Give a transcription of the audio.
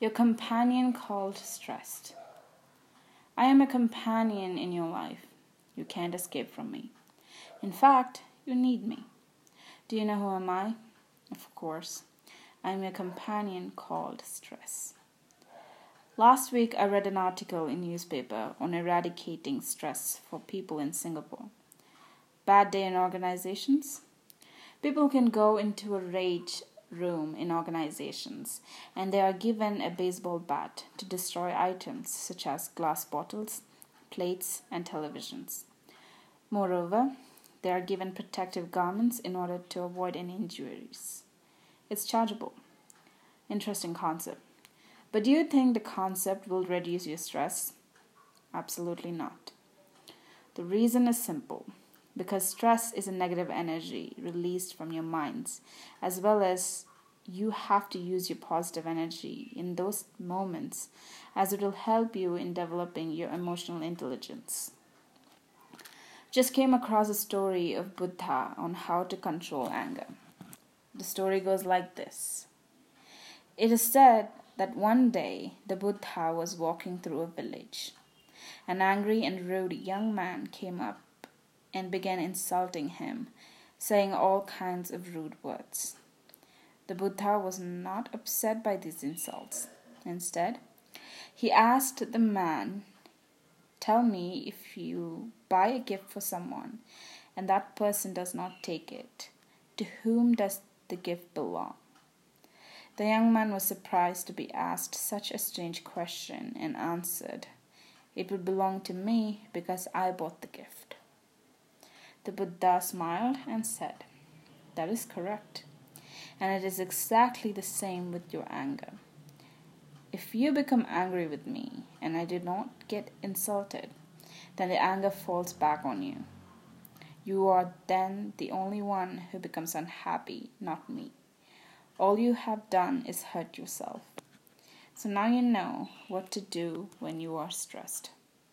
Your companion called stressed. I am a companion in your life. You can't escape from me. In fact, you need me. Do you know who am I? Of course, I am your companion called stress. Last week I read an article in newspaper on eradicating stress for people in Singapore. Bad day in organizations? People can go into a rage room in organizations and they are given a baseball bat to destroy items such as glass bottles, plates, and televisions. Moreover, they are given protective garments in order to avoid any injuries. It's chargeable. Interesting concept. But do you think the concept will reduce your stress? Absolutely not. The reason is simple because stress is a negative energy released from your minds, as well as you have to use your positive energy in those moments, as it will help you in developing your emotional intelligence. Just came across a story of Buddha on how to control anger. The story goes like this It is said that one day the Buddha was walking through a village. An angry and rude young man came up and began insulting him, saying all kinds of rude words. The Buddha was not upset by these insults. Instead, he asked the man, Tell me if you buy a gift for someone and that person does not take it, to whom does the gift belong? The young man was surprised to be asked such a strange question and answered, It would belong to me because I bought the gift. The Buddha smiled and said, That is correct. And it is exactly the same with your anger. If you become angry with me and I do not get insulted, then the anger falls back on you. You are then the only one who becomes unhappy, not me. All you have done is hurt yourself. So now you know what to do when you are stressed.